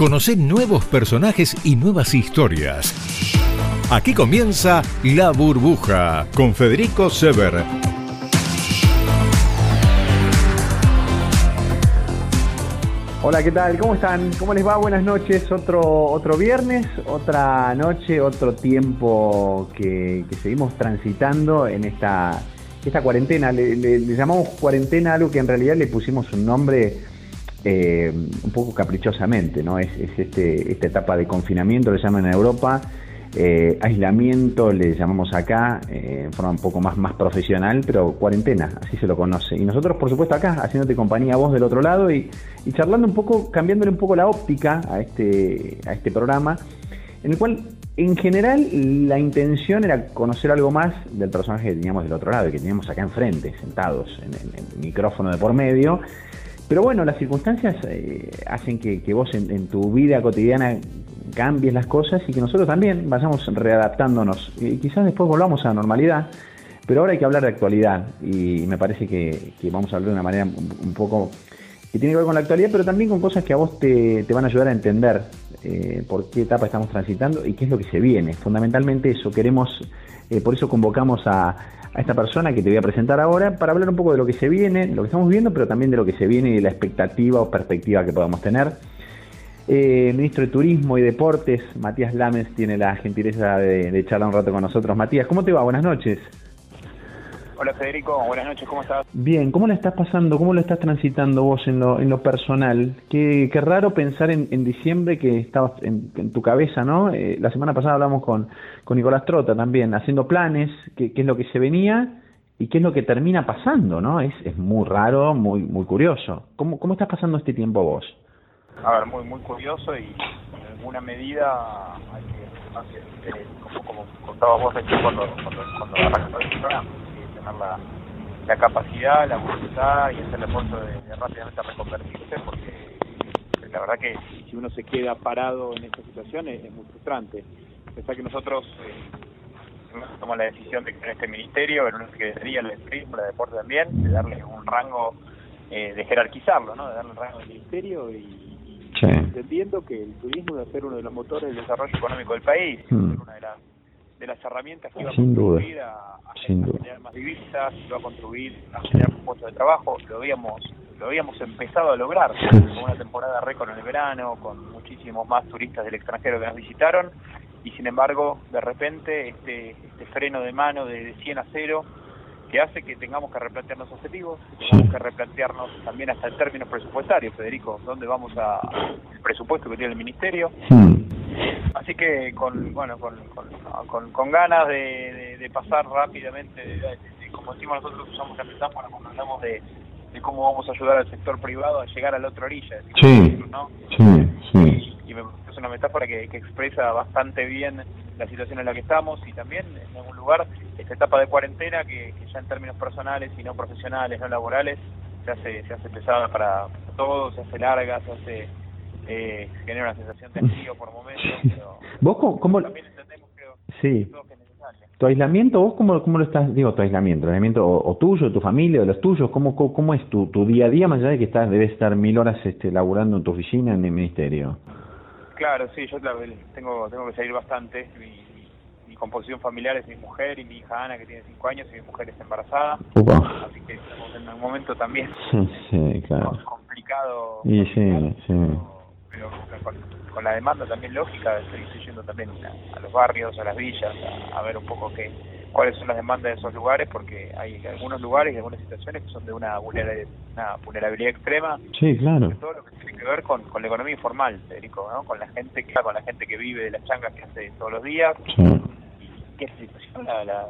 Conoce nuevos personajes y nuevas historias. Aquí comienza La Burbuja con Federico Sever. Hola, ¿qué tal? ¿Cómo están? ¿Cómo les va? Buenas noches. Otro, otro viernes, otra noche, otro tiempo que, seguimos transitando en esta, esta cuarentena. Le, llamamos cuarentena algo que en realidad le pusimos un nombre eh, un poco caprichosamente, ¿no? Es, este, esta etapa de confinamiento, le llaman en Europa, eh, aislamiento, le llamamos acá, eh, en forma un poco más, más profesional, pero cuarentena, así se lo conoce. Y nosotros, por supuesto, acá, haciéndote compañía a vos del otro lado y, charlando un poco, cambiándole un poco la óptica a este, a este programa, en el cual, en general, la intención era conocer algo más del personaje que teníamos del otro lado y que teníamos acá enfrente, sentados en el micrófono de por medio pero bueno, las circunstancias eh, hacen que, vos en, tu vida cotidiana cambies las cosas y que nosotros también vayamos readaptándonos. Y quizás después volvamos a la normalidad, pero ahora hay que hablar de actualidad y me parece que, vamos a hablar de una manera un, poco que tiene que ver con la actualidad, pero también con cosas que a vos te, van a ayudar a entender eh, por qué etapa estamos transitando y qué es lo que se viene. Fundamentalmente eso, queremos, eh, por eso convocamos a, esta persona que te voy a presentar ahora para hablar un poco de lo que se viene, lo que estamos viendo, pero también de lo que se viene y de la expectativa o perspectiva que podamos tener. Eh, ministro de Turismo y Deportes, Matías Lames, tiene la gentileza de, de charlar un rato con nosotros. Matías, ¿cómo te va? Buenas noches. Hola Federico, buenas noches, ¿cómo estás? Bien, ¿cómo lo estás pasando? ¿Cómo lo estás transitando vos en lo, en lo personal? Qué, qué raro pensar en, en, diciembre que estabas en, tu cabeza, ¿no? Eh, la semana pasada hablamos con, con Nicolás Trota también, haciendo planes, qué, qué es lo que se venía y qué es lo que termina pasando, ¿no? Es, es muy raro, muy muy curioso. ¿Cómo, ¿Cómo estás pasando este tiempo vos? A ver, muy muy curioso y en alguna medida hay que, como, como contabas vos cuando, cuando, cuando arrancó el programa tener la, la capacidad, la voluntad y hacer el esfuerzo de, rápidamente reconvertirse, porque la verdad que si uno se queda parado en esta situación es, muy frustrante. Pensar que nosotros eh, tomamos la decisión de crear este ministerio, en una secretaría, la de turismo, la de deporte también, de darle un rango, eh, de jerarquizarlo, ¿no? de darle un rango de ministerio y, entendiendo que el turismo debe ser uno de los motores del desarrollo económico del país, hmm. una de las de las herramientas que iba a contribuir a, generar más divisas, iba a contribuir a generar puestos de trabajo, lo habíamos lo habíamos empezado a lograr con una temporada récord en el verano, con muchísimos más turistas del extranjero que nos visitaron. Y sin embargo de repente este, este freno de mano de, de 100 a 0 que hace que tengamos que replantearnos objetivos, tengamos que replantearnos también hasta en términos presupuestarios, Federico, dónde vamos a el presupuesto que tiene el ministerio. Así que con bueno con, con, con, ganas de, de, pasar rápidamente, como decimos nosotros usamos la metáfora cuando hablamos de, de cómo vamos a ayudar al sector privado a llegar a la otra orilla, sí, ¿no? sí, sí. Y, me es una metáfora que, que expresa bastante bien la situación en la que estamos y también en algún lugar esta etapa de cuarentena que, ya en términos personales y no profesionales, no laborales, se hace, se hace pesada para todos, se hace larga, se hace eh, genera una sensación de frío por momentos, pero ¿Vos cómo, también entendemos, creo, sí. ¿Tu aislamiento, vos cómo, cómo lo estás, digo, tu aislamiento, aislamiento o, tuyo, tu familia, o los tuyos, cómo, cómo, es tu, tu día a día, más allá de que estás, debes estar mil horas este, laburando en tu oficina en el ministerio? Claro, sí, yo tengo, tengo que salir bastante, composición familiar es mi mujer y mi hija Ana, que tiene 5 años, y mi mujer está embarazada. Así que estamos en un momento también sí, claro. complicado. Y sí, sí. Pero, con, la demanda también lógica, estoy, yendo también a, los barrios, a las villas, a, ver un poco qué cuáles son las demandas de esos lugares, porque hay algunos lugares y algunas situaciones que son de una vulnerabilidad, extrema. Sí, claro. todo lo que tiene que ver con, con la economía informal, Federico, ¿no? con la gente que con la gente que vive de las changas que hace todos los días. Sí que esa situación la, la,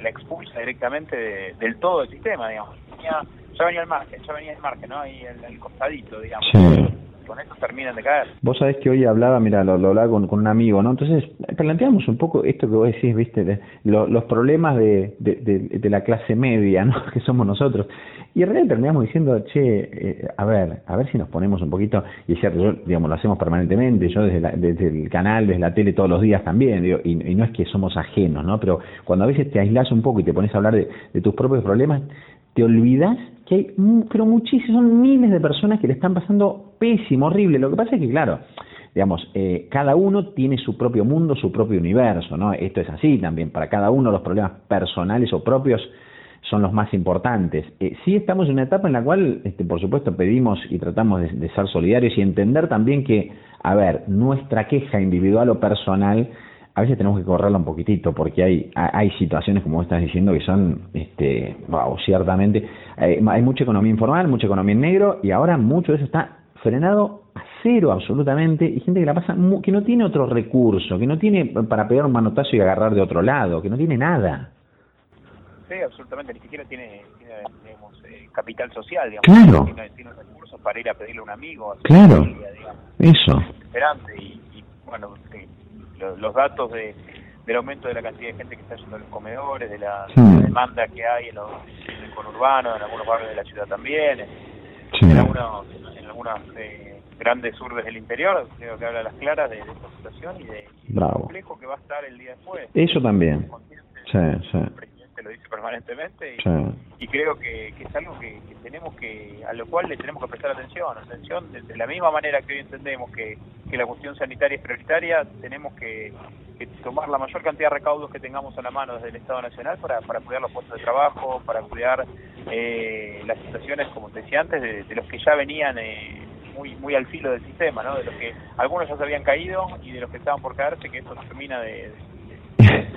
la expulsa directamente del todo el sistema, digamos. Ya, ya venía al margen, ya venía el margen, ¿no? Ahí el, el costadito, digamos. Sí. Con eso terminan de caer. Vos sabés que hoy hablaba, mira, lo, lo hablaba con, un amigo, ¿no? Entonces, planteamos un poco esto que vos decís, ¿viste? De, los problemas de, de, de, de la clase media, ¿no? Que somos nosotros. Y en realidad terminamos diciendo, che, eh, a ver, a ver si nos ponemos un poquito, y es cierto, yo, digamos, lo hacemos permanentemente, yo desde, desde el canal, desde la tele todos los días también, digo, y, no es que somos ajenos, ¿no? Pero cuando a veces te aislas un poco y te pones a hablar de tus propios problemas, te olvidas que hay, pero muchísimos, son miles de personas que le están pasando pésimo, horrible. Lo que pasa es que, claro, digamos, eh, cada uno tiene su propio mundo, su propio universo, ¿no? Esto es así también, para cada uno los problemas personales o propios son los más importantes. Eh, sí estamos en una etapa en la cual, este, por supuesto, pedimos y tratamos de, ser solidarios y entender también que, a ver, nuestra queja individual o personal, a veces tenemos que correrla un poquitito, porque hay, hay situaciones, como estás diciendo, que son, este, wow, ciertamente, hay, hay mucha economía informal, mucha economía en negro, y ahora mucho de eso está frenado a cero absolutamente, y gente que la pasa, que no tiene otro recurso, que no tiene para pegar un manotazo y agarrar de otro lado, que no tiene nada. Sí, absolutamente, ni siquiera tiene, tiene digamos, eh, capital social, digamos, claro. tiene, tiene, recursos para ir a pedirle a un amigo, a su claro. familia, digamos, eso. Esperante, y, y bueno, los, los datos de, del aumento de la cantidad de gente que está yendo a los comedores, de la, sí. de la demanda que hay en, los, en el conurbano, en algunos barrios de la ciudad también, sí. en algunos, en algunas eh, grandes urbes del interior, creo que habla a las claras de, de esta situación y de, y Bravo. lo complejo que va a estar el día después. Eso también. Sí, sí lo dice permanentemente y, sí. y creo que, que, es algo que, que, tenemos que a lo cual le tenemos que prestar atención atención de, de, la misma manera que hoy entendemos que, que la cuestión sanitaria es prioritaria tenemos que, que, tomar la mayor cantidad de recaudos que tengamos a la mano desde el Estado Nacional para, para cuidar los puestos de trabajo para cuidar eh, las situaciones como te decía antes de, de los que ya venían eh, muy muy al filo del sistema no de los que algunos ya se habían caído y de los que estaban por caerse que esto termina de, de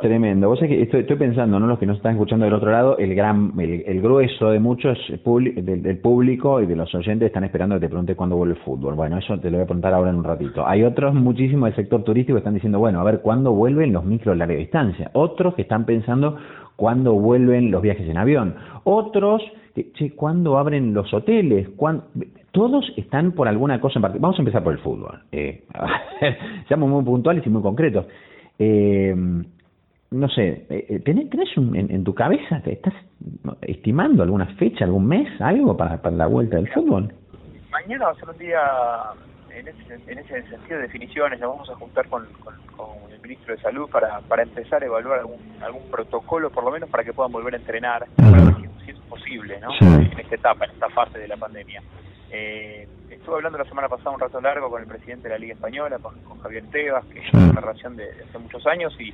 Tremendo. Vos sabés que estoy, estoy, pensando, ¿no? Los que nos están escuchando del otro lado, el gran, el, grueso de muchos del, público y de los oyentes están esperando que te pregunte cuándo vuelve el fútbol. Bueno, eso te lo voy a preguntar ahora en un ratito. Hay otros muchísimos del sector turístico que están diciendo, bueno, a ver cuándo vuelven los micro larga distancia. Otros que están pensando cuándo vuelven los viajes en avión. Otros, que, che, ¿cuándo abren los hoteles? ¿Cuándo? Todos están por alguna cosa en particular. Vamos a empezar por el fútbol. Eh, seamos muy puntuales y muy concretos. Eh, no sé, eh, ¿tenés, tenés un, en, en, tu cabeza, te estás estimando alguna fecha, algún mes, algo para, para la vuelta del fútbol? Mañana va a ser un día, en ese, en ese sentido de definiciones, nos vamos a juntar con, con, con el ministro de Salud para, para empezar a evaluar algún, algún protocolo, por lo menos para que puedan volver a entrenar, uh -huh. para ver si, es posible, ¿no? Sí. En esta etapa, en esta fase de la pandemia. Eh, estuve hablando la semana pasada un rato largo con el presidente de la Liga Española, con, con Javier Tebas, que es una relación de, de, hace muchos años, y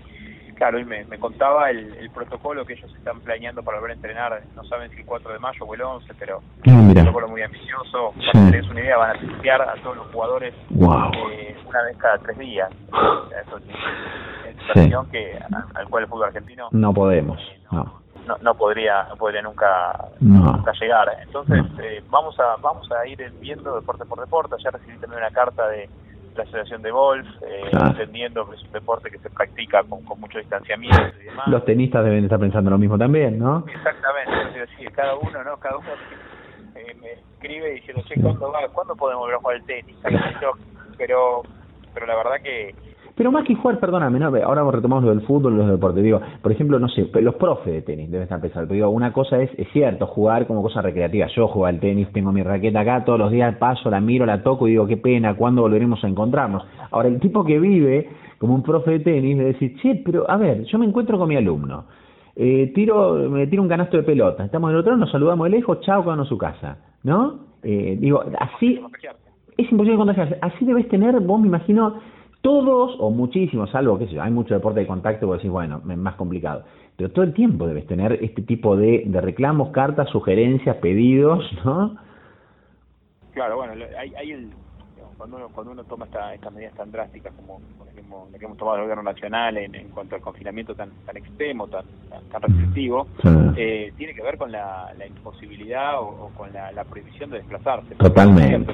claro, él me, me contaba el, el, protocolo que ellos están planeando para volver a entrenar, no saben si el 4 de mayo o el 11, pero es un protocolo muy ambicioso, para que tenés una idea, van a testear a todos los jugadores wow. eh, una vez cada tres días. Eso es una situación sí. que, al cual el fútbol argentino no podemos, eh, no. no no, no podría no podría nunca no. nunca llegar. Entonces eh, vamos a vamos a ir viendo deporte por deporte. Ya recibí también una carta de la asociación de golf eh, claro. entendiendo que es un deporte que se practica con, con mucho distanciamiento y demás. Los tenistas deben estar pensando lo mismo también no exactamente. Es decir, cada uno no cada uno eh, me escribe diciendo che cuándo va cuándo podemos volver a jugar el tenis pero pero la verdad que pero más que jugar, perdóname, ¿no? ahora retomamos lo del fútbol y los deportes. Digo, por ejemplo, no sé, los profes de tenis deben estar pensando. Pero digo, una cosa es, es cierto, jugar como cosa recreativa. Yo juego al tenis, tengo mi raqueta acá, todos los días paso, la miro, la toco y digo, qué pena, ¿cuándo volveremos a encontrarnos? Ahora, el tipo que vive como un profe de tenis, le decir, che, pero a ver, yo me encuentro con mi alumno. Eh, tiro, me tiro un canasto de pelota. Estamos en el otro lado, nos saludamos de lejos, chao, cada a su casa. ¿No? Eh, digo, así. Es imposible contagiarse. Así debes tener, vos me imagino todos o muchísimos, salvo que hay mucho deporte de contacto, vos decís, bueno, es más complicado. Pero todo el tiempo debes tener este tipo de, de reclamos, cartas, sugerencias, pedidos, ¿no? Claro, bueno, hay, hay el, cuando uno cuando uno toma esta, estas medidas tan drásticas como, como que hemos, que hemos tomado el gobierno nacional en, en cuanto al confinamiento tan tan extremo, tan tan, tan restrictivo, sí. eh, tiene que ver con la, la imposibilidad o, o, con la, la prohibición de desplazarse. Totalmente.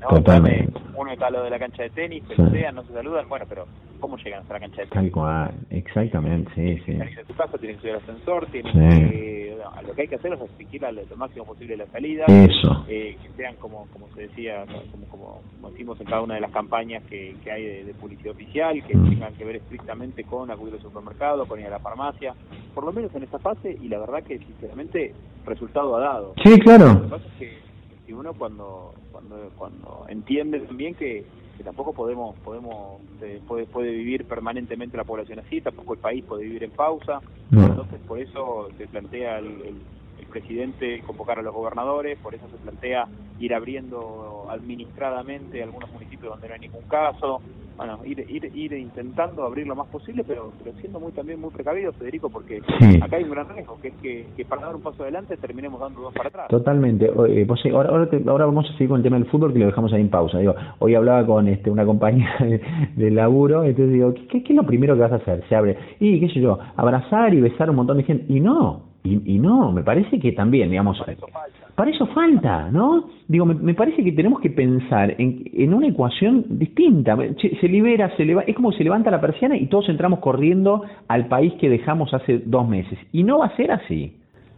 ¿no? Totalmente. Uno está a lo de la cancha de tenis, pelean, sí. no se saludan, bueno, pero ¿cómo llegan hasta la cancha de tenis? Tal cual, exactamente, sí, sí. Tienen que a tu casa, tienen que subir al ascensor, sí. que... No, lo que hay que hacer es restringir lo máximo posible la salida. Eso. Eh, que sean como como se decía, como, como, como decimos en cada una de las campañas que, que hay de, de, publicidad oficial, que mm. tengan que ver estrictamente con acudir al supermercado, con ir a la farmacia, por lo menos en esta fase, y la verdad que sinceramente resultado ha dado. Sí, claro. Lo que pasa es que, que uno cuando, cuando, cuando entiende también que, que tampoco podemos podemos eh, puede puede vivir permanentemente la población así tampoco el país puede vivir en pausa. Entonces por eso se plantea el, el, el presidente convocar a los gobernadores, por eso se plantea ir abriendo administradamente algunos municipios donde no hay ningún caso, bueno, ir, ir, ir intentando abrir lo más posible, pero, pero siendo muy también muy precavido, Federico, porque acá hay un gran riesgo, que es que, para dar un paso adelante terminemos dando dos para atrás. Totalmente. Eh, ahora, ahora, vamos a seguir con el tema del fútbol, que lo dejamos ahí en pausa. Digo, hoy hablaba con este una compañía de, laburo, entonces digo, ¿qué, ¿qué, es lo primero que vas a hacer? Se abre, y qué sé yo, abrazar y besar a un montón de gente. Y no, y, y no, me parece que también, digamos, para eso falta, para eso falta ¿no? Digo, me, parece que tenemos que pensar en, en una ecuación distinta. Se, libera, se leva, es como se levanta la persiana y todos entramos corriendo al país que dejamos hace dos meses. Y no va a ser así.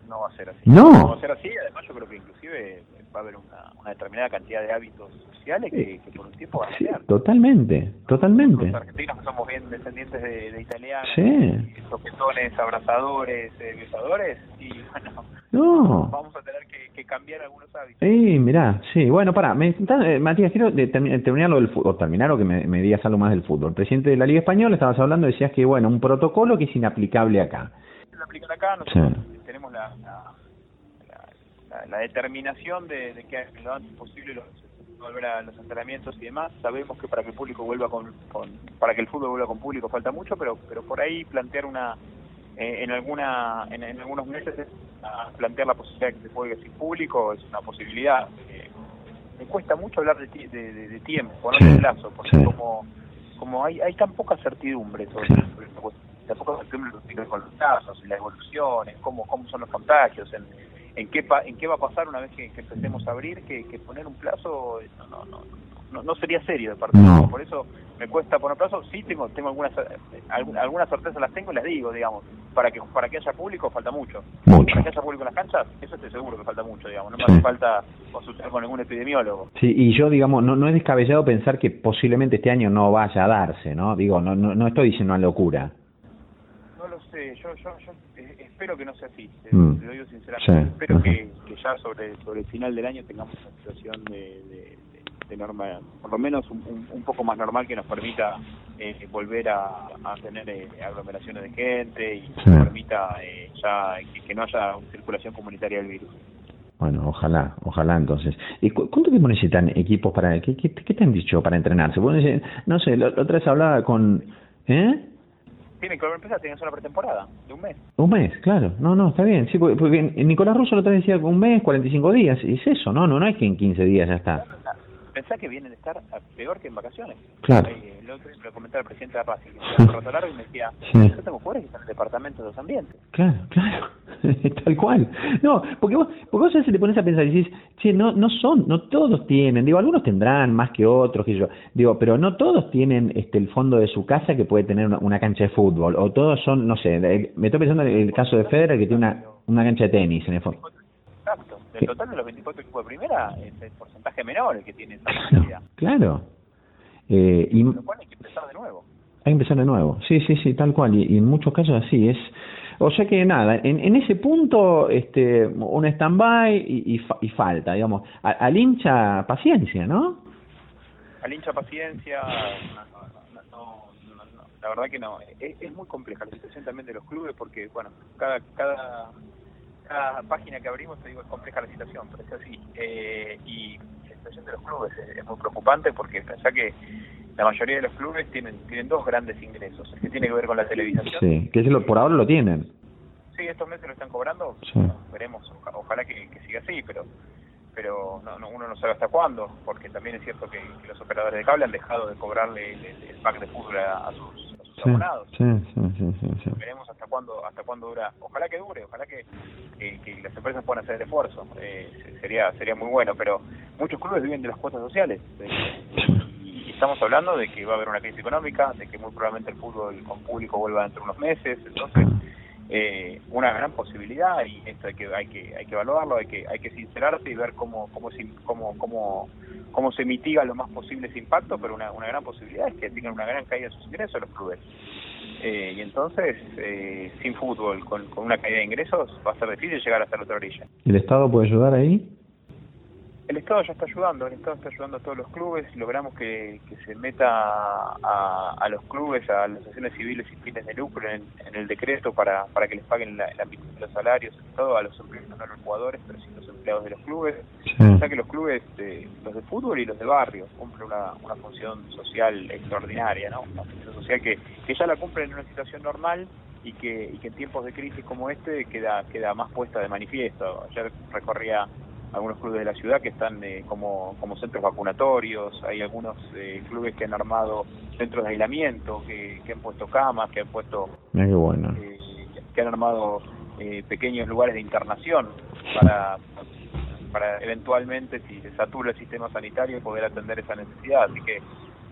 No va a ser así. No. no va a ser así, además yo creo que inclusive va a haber una, una determinada cantidad de hábitos sociales que, por un tiempo van a cambiar. totalmente, totalmente. Los argentinos que somos bien descendientes de, de italianos, sí. toquetones, abrazadores, eh, besadores, y bueno, no. vamos a tener que, que cambiar algunos hábitos. Sí, mirá, sí, bueno, para, me, eh, Matías, quiero terminar lo del fútbol, terminar o que me, me digas algo más del fútbol. El presidente de la Liga Española, estabas hablando, decías que, bueno, un protocolo que es inaplicable acá. Lo aplican acá, nosotros tenemos la la, determinación de, de, que lo antes posible los, volver a los entrenamientos y demás. Sabemos que para que el público vuelva con, para que el fútbol vuelva con público falta mucho, pero pero por ahí plantear una eh, en alguna en, algunos meses plantear la posibilidad de que se juegue sin público es una posibilidad. Eh, me cuesta mucho hablar de, de, de, tiempo, no de plazo, porque como como hay hay tan poca certidumbre sobre, sobre esta cuestión, tan poca certidumbre con los casos, las evoluciones, cómo cómo son los contagios, en en qué en qué va a pasar una vez que, empecemos a abrir que, poner un plazo no no no no, sería serio de parte no. por eso me cuesta poner plazo. Sí tengo tengo algunas algunas sorpresas las tengo y las digo digamos. Para que para que haya público falta mucho, mucho. para que haya público en las canchas eso estoy seguro que falta mucho digamos. No me hace falta consultar con ningún epidemiólogo. Sí y yo digamos no no es descabellado pensar que posiblemente este año no vaya a darse no digo no no, no estoy diciendo una locura. no lo sé yo yo, yo espero que no sea así, mm. te, lo digo sinceramente. Espero que, que, ya sobre sobre el final del año tengamos una situación de, de, de norma, por lo menos un, un, poco más normal que nos permita eh, volver a, a tener eh, aglomeraciones de gente y nos permita eh, ya que, no haya circulación comunitaria del virus. Bueno, ojalá, ojalá entonces. ¿Y cuánto tiempo necesitan equipos para, qué, qué, qué te han dicho para entrenarse? No sé, la otra vez hablaba con, ¿eh? Tienen que empezar, tienen una pretemporada de un mes. Un mes, claro. No, no, está bien. Sí, porque, Nicolás Russo lo decía un mes, 45 días. Y es eso, ¿no? No, no es que en 15 días ya está pensá que vienen a estar peor que en vacaciones. Claro. Eh, otro lo comentaba el presidente de la Paz, un rato largo y me decía, yo tengo jugadores que están en el departamento de los ambientes. Claro, claro, tal cual. No, porque vos, porque vos a veces te pones a pensar y dices, che, no, no son, no todos tienen, digo, algunos tendrán más que otros, que yo, digo, pero no todos tienen este el fondo de su casa que puede tener una, cancha de fútbol, o todos son, no sé, me estoy pensando en el caso de Federer que tiene una, una cancha de tenis en el fondo. Del total de los 24 equipos de primera es el porcentaje menor el que tiene esa posibilidad. Claro. Eh, y lo cual hay que empezar de nuevo. Hay que empezar de nuevo. Sí, sí, sí, tal cual. Y, en muchos casos así es. O sea que nada, en, en ese punto, este, un stand-by y, y, falta, digamos. al hincha paciencia, ¿no? Al hincha paciencia, no, la verdad que no. Es, es muy compleja la situación también de los clubes porque, bueno, cada, cada cada página que abrimos, te digo, es compleja la situación, pero es así. Eh, y la situación de los clubes es, muy preocupante porque pensá que la mayoría de los clubes tienen tienen dos grandes ingresos, el que tiene que ver con la televisión. Sí, que lo, por ahora lo tienen. Sí, estos meses lo están cobrando, veremos, ojalá que, siga así, pero pero no, uno no sabe hasta cuándo, porque también es cierto que, los operadores de cable han dejado de cobrarle el, pack de fútbol a, sus, abonados. Sí, sí, sí, Veremos hasta cuándo hasta cuándo dura. Ojalá que dure, ojalá que, que, las empresas puedan hacer el esfuerzo. Eh, sería sería muy bueno, pero muchos clubes viven de las cuotas sociales. y estamos hablando de que va a haber una crisis económica, de que muy probablemente el fútbol con público vuelva dentro de unos meses. Entonces, eh, una gran posibilidad y esto hay que hay que hay que evaluarlo, hay que hay que sincerarse y ver cómo cómo cómo cómo cómo se mitiga lo más posible ese impacto, pero una, una gran posibilidad es que tengan una gran caída de sus ingresos los clubes. Eh, y entonces, eh, sin fútbol, con, con una caída de ingresos, va a ser difícil llegar hasta la otra orilla. ¿El Estado puede ayudar ahí? El Estado ya está ayudando, el Estado está ayudando a todos los clubes, logramos que, se meta a, a, los clubes, a las asociaciones civiles y fines de lucro en, el decreto para, para que les paguen la, la los salarios, todo a los empleados, no a los jugadores, pero sí a los empleados de los clubes. O sea que los clubes, los de fútbol y los de barrio, cumplen una, una función social extraordinaria, ¿no? Una función social que, que ya la cumplen en una situación normal y que, y que en tiempos de crisis como este queda, queda más puesta de manifiesto. Ayer recorría algunos clubes de la ciudad que están eh, como, como centros vacunatorios, hay algunos eh, clubes que han armado centros de aislamiento, que, han puesto camas, que han puesto... bueno. Eh, que han armado pequeños lugares de internación para, para eventualmente, si se satura el sistema sanitario, poder atender esa necesidad. Así que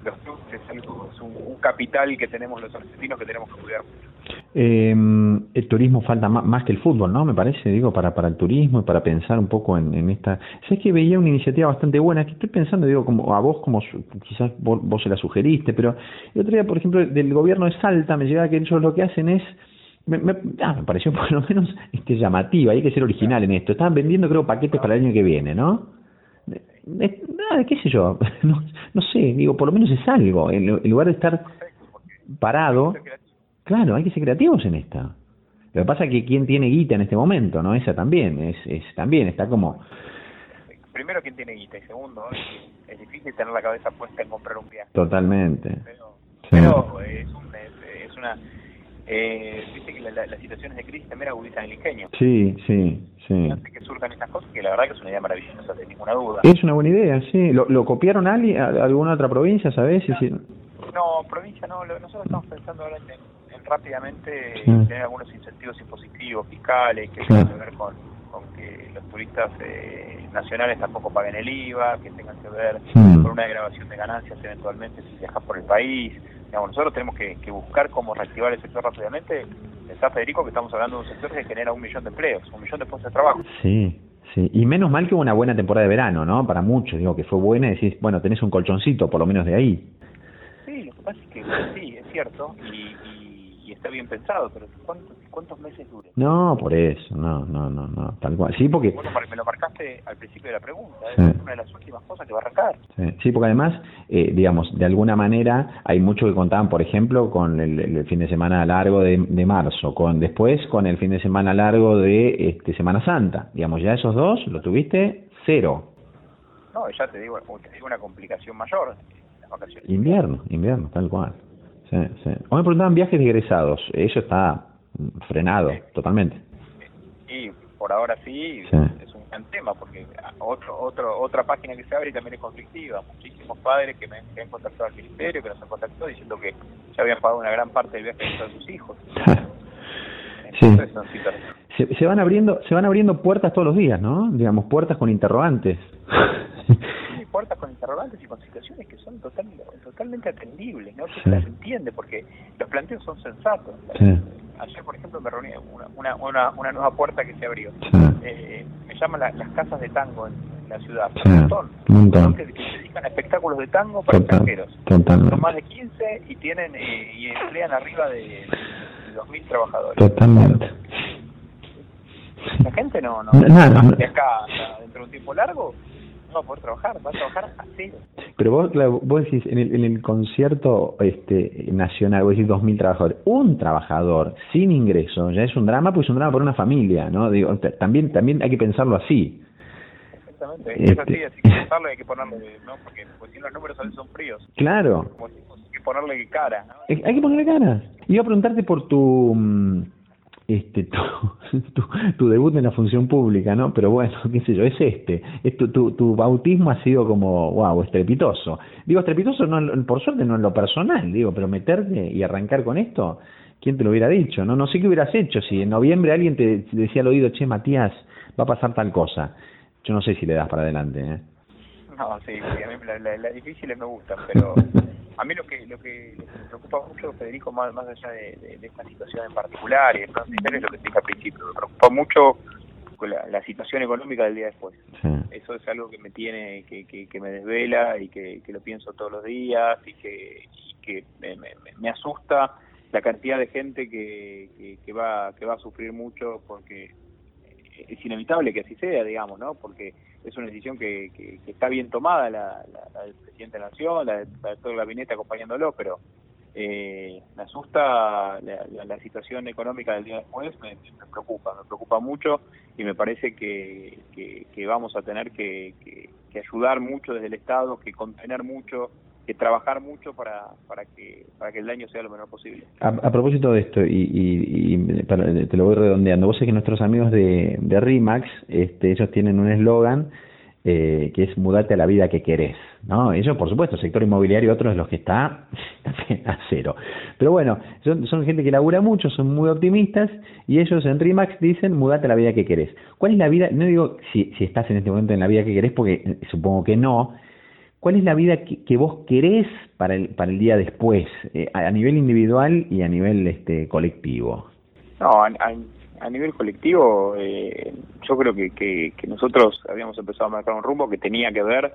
los clubes es, un, capital que tenemos los argentinos que tenemos que cuidar eh, el turismo falta más, que el fútbol, ¿no? Me parece, digo, para, para el turismo y para pensar un poco en, en esta... Sé que veía una iniciativa bastante buena, que estoy pensando, digo, como a vos, como quizás vos, se la sugeriste, pero el otro día, por ejemplo, del gobierno de Salta me llegaba que ellos lo que hacen es... Me, me, ah, me pareció por lo menos este, llamativa, hay que ser original en esto. Estaban vendiendo, creo, paquetes para el año que viene, ¿no? nada, qué sé yo, no, no sé, digo, por lo menos es algo, en, lugar de estar parado, claro, hay que ser creativos en esta. Lo que pasa es que quién tiene guita en este momento, ¿no? Esa también, es, es también, está como... Primero, quién tiene guita, y segundo, es, difícil tener la cabeza puesta en comprar un viaje. Totalmente. Pero, es, es, una... Eh, Viste que las situaciones de crisis también agudizan el ingenio. Sí, sí, sí. que surjan esas cosas, que la verdad que es una idea maravillosa, sin ninguna duda. Es una buena idea, sí. ¿Lo, lo copiaron a, alguna otra provincia, sabes? No, provincia no. nosotros estamos pensando ahora en, rápidamente tener algunos incentivos impositivos, fiscales, que tengan que ver con, con que los turistas eh, nacionales tampoco paguen el IVA, que tengan que ver con una degradación de ganancias eventualmente si viajas por el país nosotros tenemos que, buscar cómo reactivar el sector rápidamente. Está Federico que estamos hablando de un sector que genera un millón de empleos, un millón de puestos de trabajo. Sí, sí. Y menos mal que hubo una buena temporada de verano, ¿no? Para muchos, digo que fue buena y decís, bueno, tenés un colchoncito por lo menos de ahí. Sí, que pasa es que sí, es cierto. Y, está bien pensado, pero ¿cuántos, cuántos meses dure? No, por eso, no, no, no, no, tal cual. Sí, porque... Bueno, me lo marcaste al principio de la pregunta, es una de las últimas cosas que va a arrancar. Sí, porque además, eh, digamos, de alguna manera hay mucho que contaban, por ejemplo, con el, fin de semana largo de, de, marzo, con después con el fin de semana largo de este, Semana Santa. Digamos, ya esos dos lo tuviste cero. No, ya te digo, te digo una complicación mayor. Vacaciones. Invierno, invierno, tal cual. Sí, sí. O me preguntaban viajes de egresados. Eso está frenado totalmente. Y por ahora sí, es un gran tema, porque otro, otro, otra página que se abre y también es conflictiva. Muchísimos padres que me han contactado al ministerio, que nos han contactado diciendo que ya habían pagado una gran parte del viaje de sus hijos. sí. se, van abriendo se van abriendo puertas todos los días, ¿no? Digamos, puertas con interrogantes. puertas con interrogantes y con situaciones que son totalmente atendibles, ¿no? Que las entiende, porque los planteos son sensatos. Ayer, por ejemplo, me reuní una, una, una, nueva puerta que se abrió. Eh, me llaman las casas de tango en, la ciudad. un montón. Un montón. Que, se dedican a espectáculos de tango para extranjeros. Son más de 15 y tienen eh, y emplean arriba de, de 2.000 trabajadores. Totalmente. La gente no, no, no, de acá dentro de un tiempo largo no poder trabajar, va a trabajar así. Pero vos, vos decís, en el, en el concierto este nacional, vos decís 2.000 trabajadores. Un trabajador sin ingreso ya es un drama, pues es un drama para una familia, ¿no? Digo, también, también hay que pensarlo así. Exactamente, es así, este así que pensarlo hay que ponerle, ¿no? Porque pues, si los números a veces son fríos. Claro. Como decimos, hay que ponerle cara, ¿no? Hay que ponerle cara. Iba a preguntarte por tu mm, este tu, tu, debut en la función pública, ¿no? Pero bueno, qué sé yo, es este. Es tu, tu, tu bautismo ha sido como, wow, estrepitoso. Digo, estrepitoso no, por suerte no en lo personal, digo, pero meterte y arrancar con esto, ¿quién te lo hubiera dicho? No no sé qué hubieras hecho si en noviembre alguien te decía al oído, che, Matías, va a pasar tal cosa. Yo no sé si le das para adelante, ¿eh? No, sí, a mí las la, difíciles me gustan, pero a mí lo que lo que, me preocupa mucho, Federico, más, más allá de, esta situación en particular y de es lo que te dije al principio, me preocupa mucho la, la situación económica del día después. Eso es algo que me tiene, que, que, me desvela y que, que, lo pienso todos los días y que, y que me, me, me, asusta la cantidad de gente que, que, va, que va a sufrir mucho porque es inevitable que así sea, digamos, ¿no? Porque es una decisión que, que, está bien tomada, la, del presidente de la Nación, la, de, todo el gabinete acompañándolo, pero eh, me asusta la, situación económica del día después, me, preocupa, me preocupa mucho y me parece que, que, vamos a tener que, ayudar mucho desde el Estado, que contener mucho, trabajar mucho para, para, que, para que el daño sea lo menor posible. A, propósito de esto, y, te lo voy redondeando, vos sé que nuestros amigos de, de RIMAX, este, ellos tienen un eslogan eh, que es mudate a la vida que querés, ¿no? Ellos, por supuesto, sector inmobiliario, otro de los que está a cero. Pero bueno, son, son gente que labura mucho, son muy optimistas, y ellos en RIMAX dicen, mudate a la vida que querés. ¿Cuál es la vida? No digo si, si estás en este momento en la vida que querés, porque eh, supongo que no, ¿Cuál es la vida que, vos querés para el, para el día después, eh, a nivel individual y a nivel este, colectivo? No, a, a nivel colectivo, eh, yo creo que, que, nosotros habíamos empezado a marcar un rumbo que tenía que ver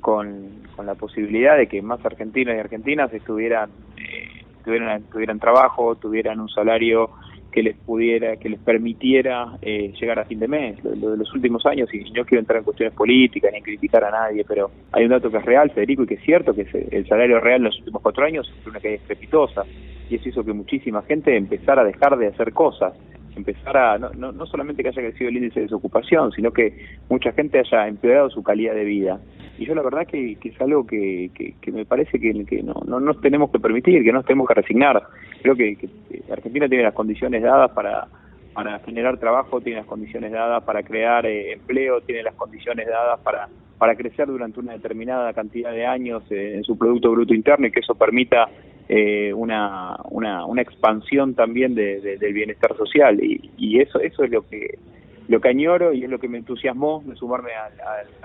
con, con la posibilidad de que más argentinos y argentinas estuvieran, eh, tuvieran, tuvieran trabajo, tuvieran un salario que les pudiera, que les permitiera eh, llegar a fin de mes. Lo, de los últimos años, y no quiero entrar en cuestiones políticas ni criticar a nadie, pero hay un dato que es real, Federico, y que es cierto, que es el salario real en los últimos cuatro años es una caída estrepitosa, y eso hizo que muchísima gente empezara a dejar de hacer cosas empezar a, no, no, no, solamente que haya crecido el índice de desocupación, sino que mucha gente haya empeorado su calidad de vida. Y yo la verdad que, que es algo que, que, me parece que, que no, no nos tenemos que permitir, que no nos tenemos que resignar. Creo que, Argentina tiene las condiciones dadas para, generar trabajo, tiene las condiciones dadas para crear eh, empleo, tiene las condiciones dadas para, para crecer durante una determinada cantidad de años eh, en su Producto Bruto Interno y que eso permita eh, una, una, una expansión también de, del bienestar social. Y, y, eso eso es lo que lo que añoro y es lo que me entusiasmó de sumarme a,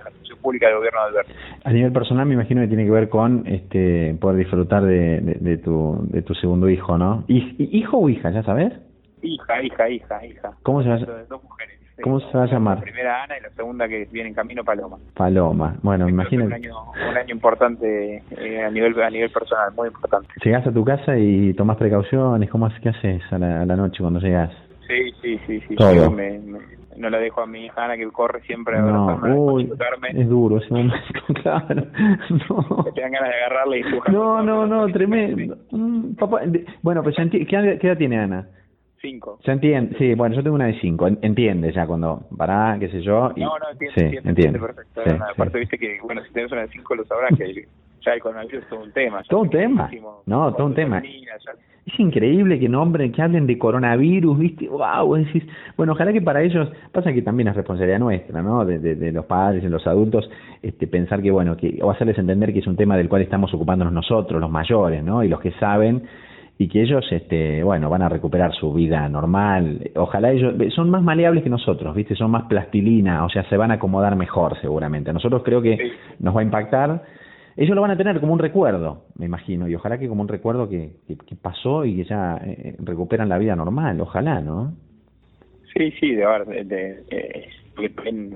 la función pública del gobierno de Alberto. A nivel personal me imagino que tiene que ver con este poder disfrutar de, de, tu, de tu segundo hijo, ¿no? ¿Hijo o hija, ya sabes? Hija, hija, hija, hija. ¿Cómo se llama? Dos mujeres. ¿Cómo se va a llamar? La primera Ana y la segunda que viene en camino Paloma. Paloma, bueno, me imagino. Un año, un año importante eh, a nivel a nivel personal, muy importante. ¿Llegas a tu casa y tomas precauciones? ¿Cómo qué haces a la, a la noche cuando llegas? Sí, sí, sí, sí. Todo. Me, no la dejo a mi hija Ana que corre siempre a no, uy, Es duro ese momento, claro. No. te dan ganas de agarrarle y No, no, no, tremendo. Mm, papá, bueno, pues ¿qué, ¿qué edad tiene Ana? Cinco. Se entiende, sí, bueno, yo tengo una de cinco, entiende ya cuando, para, qué sé yo. Y, no, no, entiende, sí, entiende, entiende. perfecto. aparte, viste que, bueno, si tenés una de cinco lo sabrás que ya el coronavirus es todo un tema. Todo un tema, no, todo un tema. Es increíble que nombren, que hablen de coronavirus, viste, wow, decís, bueno, ojalá que para ellos, pasa que también es responsabilidad nuestra, ¿no? De, de, de los padres, de los adultos, este, pensar que, bueno, que, o hacerles entender que es un tema del cual estamos ocupándonos nosotros, los mayores, ¿no? Y los que saben, y que ellos, este, bueno, van a recuperar su vida normal. Ojalá ellos son más maleables que nosotros, ¿viste? Son más plastilina, o sea, se van a acomodar mejor seguramente. A nosotros creo que nos va a impactar. Ellos lo van a tener como un recuerdo, me imagino, y ojalá que como un recuerdo que, que, pasó y que ya eh, recuperan la vida normal, ojalá, ¿no? Sí, sí, de, de, de eh,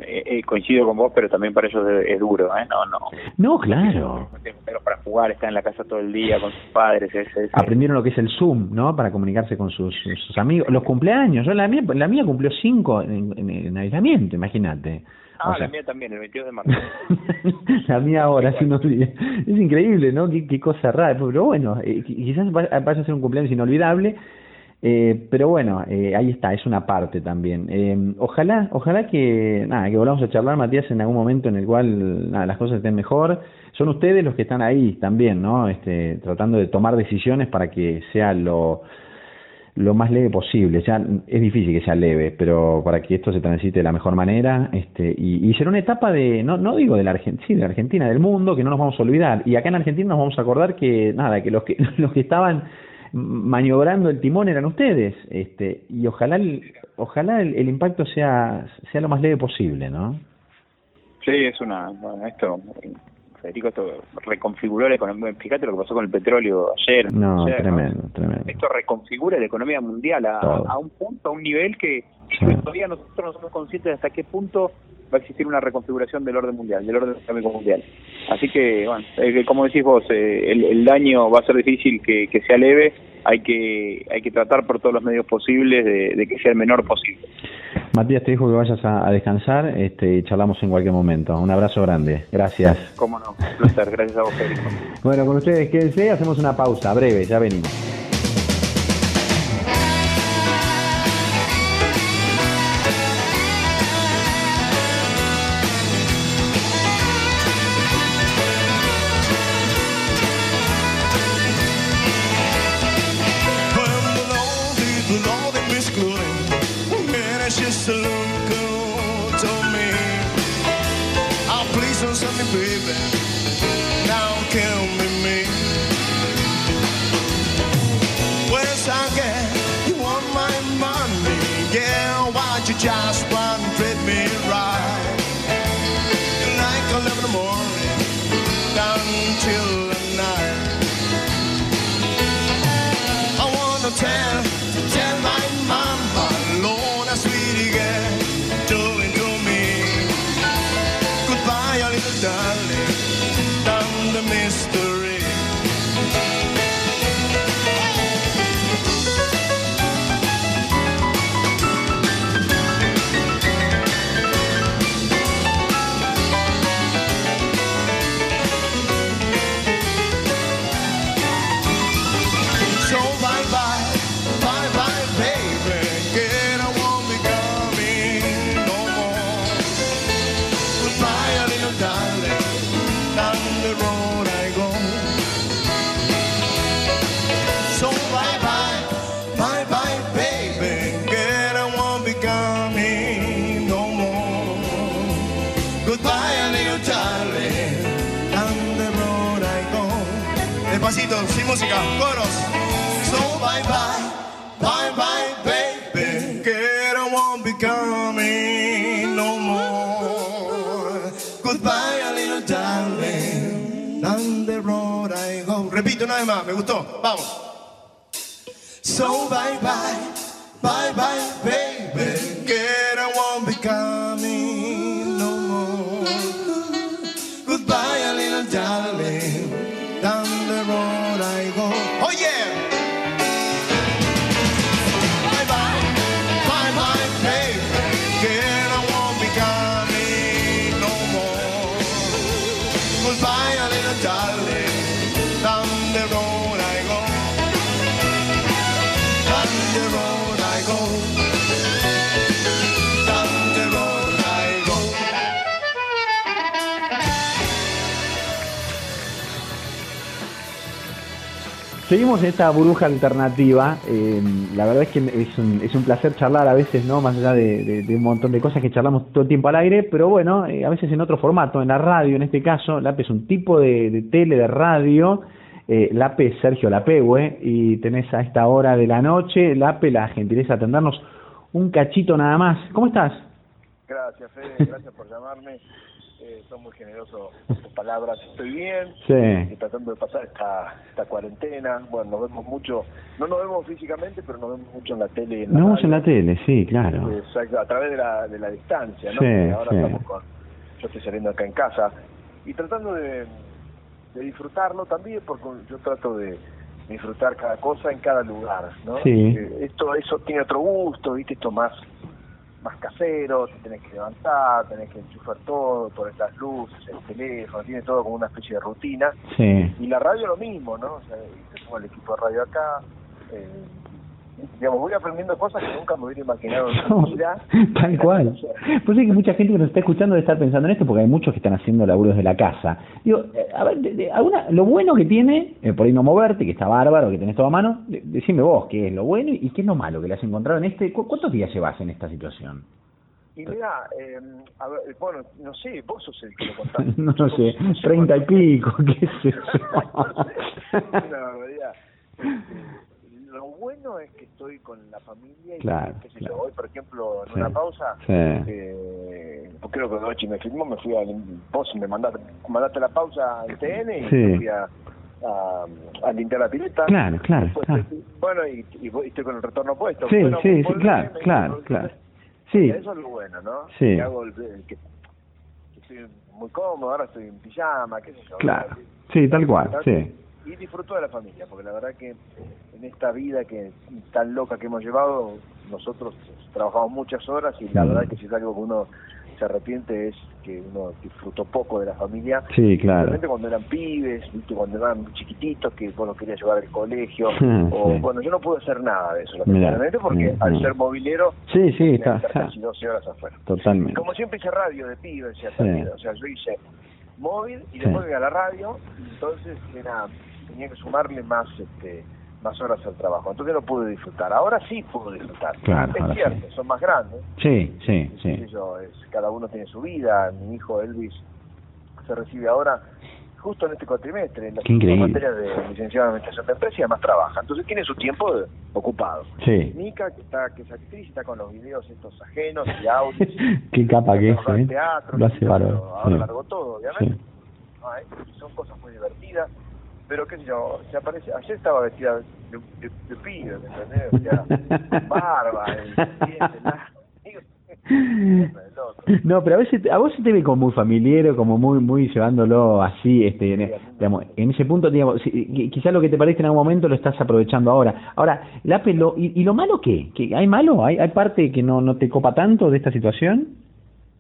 eh, eh, coincido con vos, pero también para ellos es, duro, ¿eh? No, no. No, claro. Pero para jugar, estar en la casa todo el día con sus padres. Aprendieron lo que es el Zoom, ¿no? Para comunicarse con sus, sus amigos. Los cumpleaños. Yo la mía, la mía cumplió cinco en, en, aislamiento, imagínate. Ah, la mía también, el 22 de marzo. la mía ahora, hace unos días. Es increíble, ¿no? Qué, qué cosa rara. Pero bueno, eh, quizás vaya a ser un cumpleaños inolvidable eh, pero bueno, eh, ahí está, es una parte también. Eh, ojalá, ojalá que, nada, que volvamos a charlar, Matías, en algún momento en el cual nada, las cosas estén mejor. Son ustedes los que están ahí también, ¿no? Este, tratando de tomar decisiones para que sea lo, lo más leve posible. Ya es difícil que sea leve, pero para que esto se transite de la mejor manera, este, y, y será una etapa de, no, no digo de la Argentina, sí, de la Argentina, del mundo, que no nos vamos a olvidar. Y acá en Argentina nos vamos a acordar que, nada, que los que, los que estaban maniobrando el timón eran ustedes, este, y ojalá el, ojalá el, impacto sea, sea lo más leve posible, ¿no? Sí, es una, bueno, esto, Federico, esto reconfiguró la economía, fíjate lo que pasó con el petróleo ayer. No, tremendo, tremendo. Esto reconfigura la economía mundial a, a, un punto, a un nivel que todavía nosotros no somos conscientes de hasta qué punto va a existir una reconfiguración del orden mundial, del orden económico mundial. Así que, bueno, eh, como decís vos, eh, el, daño va a ser difícil que, que sea leve, hay que, hay que tratar por todos los medios posibles de, que sea el menor posible. Matías, te dijo que vayas a, descansar este, y charlamos en cualquier momento. Un abrazo grande. Gracias. Cómo no, placer. Gracias a vos, Federico. bueno, con ustedes quédense, hacemos una pausa breve, ya venimos. The tell. Música, coros. So bye bye, bye bye baby, get I won't be coming no more. Goodbye, a little darling, down the road I go. Repito una vez más, me gustó, vamos. So bye bye, bye bye Seguimos en esta burbuja alternativa. Eh, la verdad es que es un, es un placer charlar a veces, ¿no? Más allá de, un montón de cosas que charlamos todo el tiempo al aire, pero bueno, eh, a veces en otro formato, en la radio en este caso. LAPE es un tipo de, tele, de radio. Eh, LAPE es Sergio Lapehue y tenés a esta hora de la noche, LAPE, la gentileza de atendernos un cachito nada más. ¿Cómo estás? Gracias, Fede, gracias por llamarme son muy generosos tus palabras. Estoy bien, sí. tratando de pasar esta, esta cuarentena. Bueno, nos vemos mucho, no nos vemos físicamente, pero nos vemos mucho en la tele. nos vemos en la tele, sí, claro. Exacto, a través de la, de la distancia, ¿no? Sí, ahora estamos con, yo estoy saliendo acá en casa y tratando de, de disfrutarlo también, porque yo trato de disfrutar cada cosa en cada lugar, ¿no? Sí. Eh, esto, eso tiene otro gusto, ¿viste? Esto más más casero, te tenés que levantar, tenés que enchufar todo, por las luces, el teléfono, tiene todo como una especie de rutina. Sí. Y la radio lo mismo, ¿no? O sea, tengo el equipo de radio acá, eh, digamos, voy aprendiendo cosas que nunca me hubiera imaginado en mi vida. Tal cual. Pues sí que mucha gente que nos está escuchando debe estar pensando en esto porque hay muchos que están haciendo laburos de la casa. Digo, eh, a ver, de, alguna, lo bueno que tiene, eh, por ahí no moverte, que está bárbaro, que tenés todo a mano, decime vos qué es lo bueno y qué es lo malo que le has encontrado en este. ¿Cuántos días llevas en esta situación? Y mira, eh, a ver, bueno, no sé, vos sos el que lo contaste. no, no sé, treinta y pico, qué sé yo. una barbaridad. Lo bueno es que estoy con la familia y claro, qué sé yo, hoy por ejemplo en una pausa sí. eh, creo que Dochi me filmó me fui a vos me mandaste, mandaste la pausa al TN y sí. me fui a, a, a limpiar la pileta. Claro claro, claro. bueno y, y, estoy con el retorno puesto. Sí bueno, sí sí claro claro claro. Sí. Eso es lo bueno no sí. Que hago el, que, que estoy muy cómodo ahora estoy en pijama qué sé yo. Claro. Sí tal cual sí y disfruto de la familia, porque la verdad que en esta vida que tan loca que hemos llevado, nosotros trabajamos muchas horas y la Mm. verdad que si es algo que uno se arrepiente es que uno disfrutó poco de la familia. Sí, claro. Realmente cuando eran pibes, cuando eran chiquititos, que vos los querías llevar al colegio, o sí. bueno, yo no pude hacer nada de eso, lamentablemente, porque mm, al mm. ser movilero, Sí, sí, está, casi 12 horas afuera. Totalmente. Como siempre hice radio de pibe, o sea, yo hice móvil y después a la radio, y entonces era, tenía que sumarle más este más horas al trabajo, entonces no pude disfrutar. Ahora sí puedo disfrutar. Claro, es cierto, son más grandes, Sí, sí, sí. yo, es, cada uno tiene su vida, mi hijo Elvis se recibe ahora justo en este cuatrimestre, en la materia de licenciado en administración de empresa y además trabaja, entonces tiene su tiempo de- ocupado. Sí. Mica, que está que es actriz, está con los videos estos ajenos y audios. Qué capa que es, ¿eh? teatro, Lo hace bárbaro. Ahora Sí. largó todo, obviamente. Sí. Ay, son cosas muy divertidas. Pero qué sé yo, se aparece, ayer estaba vestida de, de, de pibe, ¿me entendés? O sea, barba. No, pero a veces a vos se te ve como muy familiar, como muy muy llevándolo así, este, en, digamos, en ese punto, digamos, si- qui- quizás lo que te parece en algún momento lo estás aprovechando ahora. Ahora, la pelo y, y lo malo qué? ¿Que hay malo? ¿Hay, hay parte que no no te copa tanto de esta situación?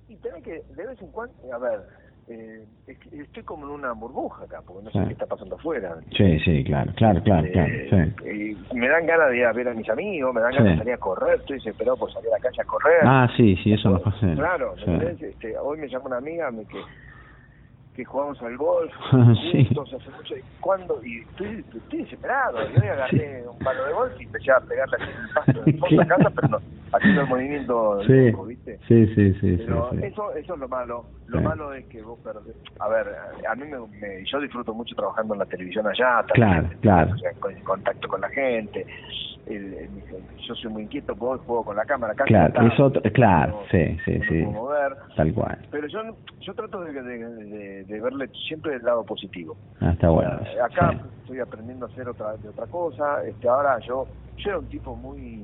Y tenés que, de vez en cuando, a ver, eh, estoy como en una burbuja acá, porque no sé Sí. qué está pasando afuera. Sí, sí, claro, claro, claro, Eh, claro, sí. y me dan ganas de ir a ver a mis amigos, me dan Sí. ganas de salir a correr, estoy desesperado por salir a la calle a correr. Ah, sí, sí, eso nos pasa. Claro, Sí. ¿me entendés? Este, hoy me llamó una amiga me, que, que jugamos al golf Sí. juntos hace mucho. ¿y ¿Cuándo? Y estoy, estoy desesperado. Y hoy agarré un palo de golf y empecé a pegarle en el pasto de fondo a casa, pero no, haciendo el movimiento Sí, loco, ¿viste? sí, sí, sí, Pero sí. eso eso es lo malo. Lo malo es que vos perdés. A ver, a mí me, me- yo disfruto mucho trabajando en la televisión allá. Claro, también, claro. O sea, con, en contacto con la gente. El- el- yo soy muy inquieto, voy, juego con la cámara. Acá Claro, no es otro, claro, no- sí, sí, no sí, puedo mover. tal cual. Pero yo yo trato de, de, de- de verle siempre el lado positivo. Ah, está bueno. Acá sí. estoy aprendiendo a hacer otra de otra cosa. Este ahora yo yo era un tipo muy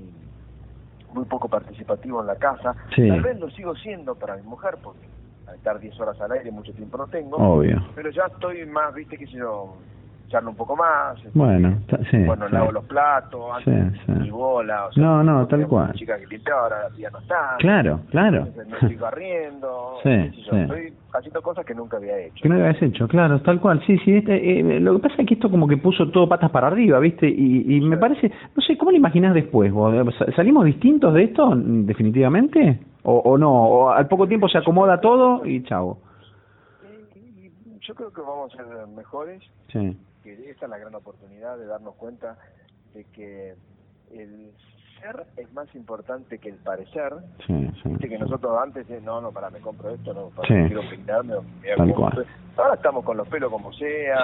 muy poco participativo en la casa. Sí. Tal vez lo sigo siendo para mi mujer porque al estar 10 horas al aire mucho tiempo no tengo. Obvio. Pero ya estoy más, viste, que yo charlo un poco más. Bueno, sí. bueno, sí. lavo los platos, antes sí. mi bola. O sea, No, no, tal cual. Chica que limpiaba, ahora tía no está. Claro, claro. Me estoy barriendo. Sí, yo. Estoy haciendo cosas que nunca había hecho. Que no habías hecho, claro, tal cual. Sí, sí. Este, eh, lo que pasa es que esto como que puso todo patas para arriba, ¿viste? Y, y me parece, no sé, ¿cómo lo imaginás después? vos? Sa- ¿Salimos distintos de esto, definitivamente? ¿O, o no? ¿O al poco tiempo se acomoda todo y chao? Y yo creo que vamos a ser mejores, Sí, que esta es la gran oportunidad de darnos cuenta de que el ser es más importante que el parecer. sí, sí. Viste que nosotros antes, eh, no, no, para, me compro esto, no, para, Sí. quiero mira Tal cual. Ahora estamos con los pelos como sea.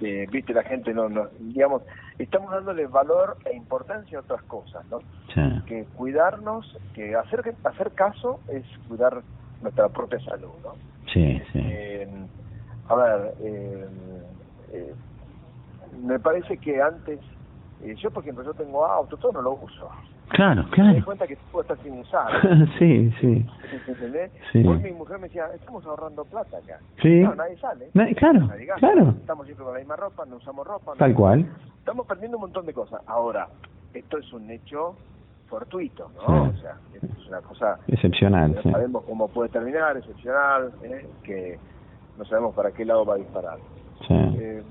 Eh, viste, la gente no, no, digamos, estamos dándole valor e importancia a otras cosas, ¿no? Que cuidarnos, que hacer, hacer caso es cuidar nuestra propia salud, ¿no? sí, sí. Eh, a ver, eh, eh, me parece que antes, eh, yo por ejemplo, yo tengo auto, todo no lo uso. Claro, Me di claro. cuenta que puedo estar sin usar. sí, sí. ¿Entendés? Sí. Hoy mi mujer me decía, estamos ahorrando plata acá. Sí. No, nadie sale. Na- claro, Nadie claro. Estamos siempre con la misma ropa, no usamos ropa. no- Tal cual. Estamos perdiendo un montón de cosas. Ahora, esto es un hecho fortuito, ¿no? Sí. O sea, es una cosa Excepcional, no sí. sabemos cómo puede terminar, excepcional, ¿eh? que no sabemos para qué lado va a disparar. Sí. Eh,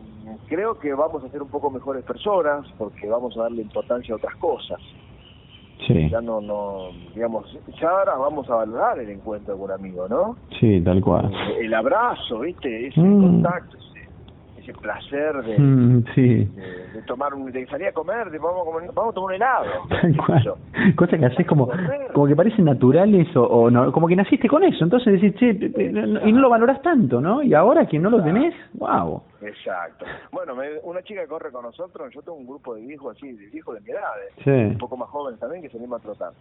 creo que vamos a ser un poco mejores personas porque vamos a darle importancia a otras cosas. Sí, Ya no, no, digamos, ya ahora vamos a valorar el encuentro con un amigo, ¿no? sí, tal cual. Eh, El abrazo, ¿viste? Ese Mm. contacto, ese, placer de, Mm, sí. de, de tomar un, de salir a comer, de vamos a, comer, vamos a tomar un helado. Cosas que haces como, como que parecen naturales o, o no, como que naciste con eso. Entonces decís, che, no- y no lo valoras tanto, ¿no? Y ahora que no lo tenés, wow. Exacto. Bueno, me- una chica que corre con nosotros, yo tengo un grupo de viejos así, de viejos de mi edad, Sí. un poco más jóvenes también, que se anima a trotar.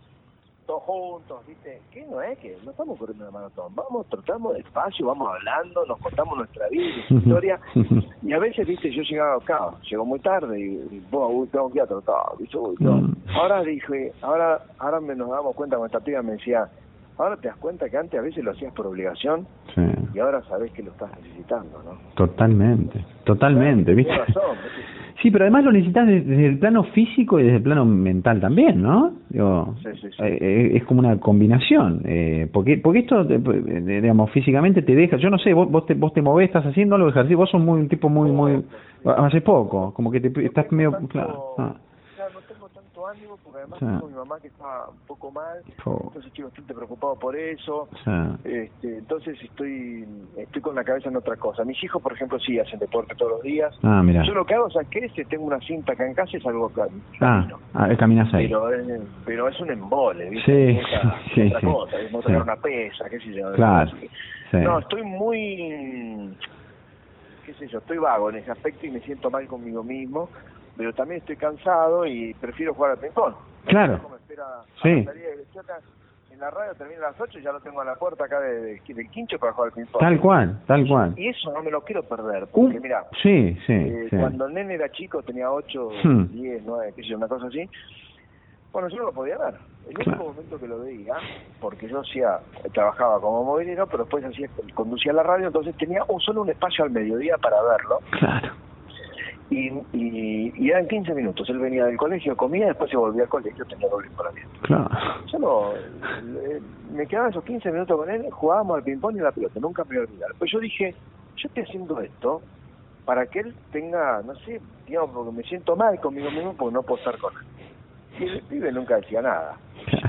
Todos juntos, ¿viste? ¿Qué no es que no estamos corriendo de maratón? Vamos, trotamos despacio, vamos hablando, nos contamos nuestra vida, nuestra historia. Y a veces, ¿viste? Yo llegaba acá, llegó muy tarde y, vos, tengo que ir a trotar, ¿viste? Uy, no. Mm. Ahora dije, ahora ahora me nos damos cuenta con esta piba, me decía, Ahora te das cuenta que antes a veces lo hacías por obligación Sí. y ahora sabes que lo estás necesitando, ¿no? Totalmente, totalmente, ¿viste? Tienes razón, ¿viste? Sí, pero además lo necesitas de- desde el plano físico y desde el plano mental también, ¿no? Digo, Sí, sí, sí. eh, eh, es como una combinación, eh, porque porque esto, eh, digamos, físicamente te deja, yo no sé, vos, vos te vos te movés, estás haciendo algo de ejercicio, vos sos muy un tipo muy muy hace poco, como que te estás medio ah, ánimo porque además Sí. tengo mi mamá que está un poco mal, Oh. entonces estoy bastante preocupado por eso. Este, entonces estoy estoy con la cabeza en otra cosa. Mis hijos, por ejemplo, sí hacen deporte todos los días. ah, mira. Yo lo que hago, ¿sabes qué? Tengo una cinta acá en casa y salgo acá. Ah, ah, caminas ahí. Pero es, pero es un embole, ¿viste? Sí, otra, sí, otra sí. cosa, una pesa, qué sé yo. Claro. No, estoy muy, qué sé yo, estoy vago en ese aspecto y me siento mal conmigo mismo, pero también estoy cansado y prefiero jugar al ping-pong. Claro. Me espera Sí. la en la radio termina a las 8 y ya lo tengo a la puerta acá de, de- del quincho para jugar al ping-pong. Tal cual, tal cual. Y eso no me lo quiero perder, porque mira, sí, sí, eh, sí. cuando el nene era chico, tenía 8, Hmm. 10, 9, qué sé yo, una cosa así. Bueno, yo no lo podía ver. El Claro. único momento que lo veía, porque yo hacía, trabajaba como movilero, pero después hacía, conducía la radio, entonces tenía un, solo un espacio al mediodía para verlo. Claro. Y, y, y eran 15 minutos. Él venía del colegio, comía, después se volvía al colegio, tenía doble emparamiento. Claro. Yo no, eh, me quedaba esos 15 minutos con él, jugábamos al ping-pong y a la pelota, nunca me voy a olvidar. Pues yo dije, yo estoy haciendo esto para que él tenga, no sé, digamos, porque me siento mal conmigo mismo porque no puedo estar con él. Y el pibe nunca decía nada.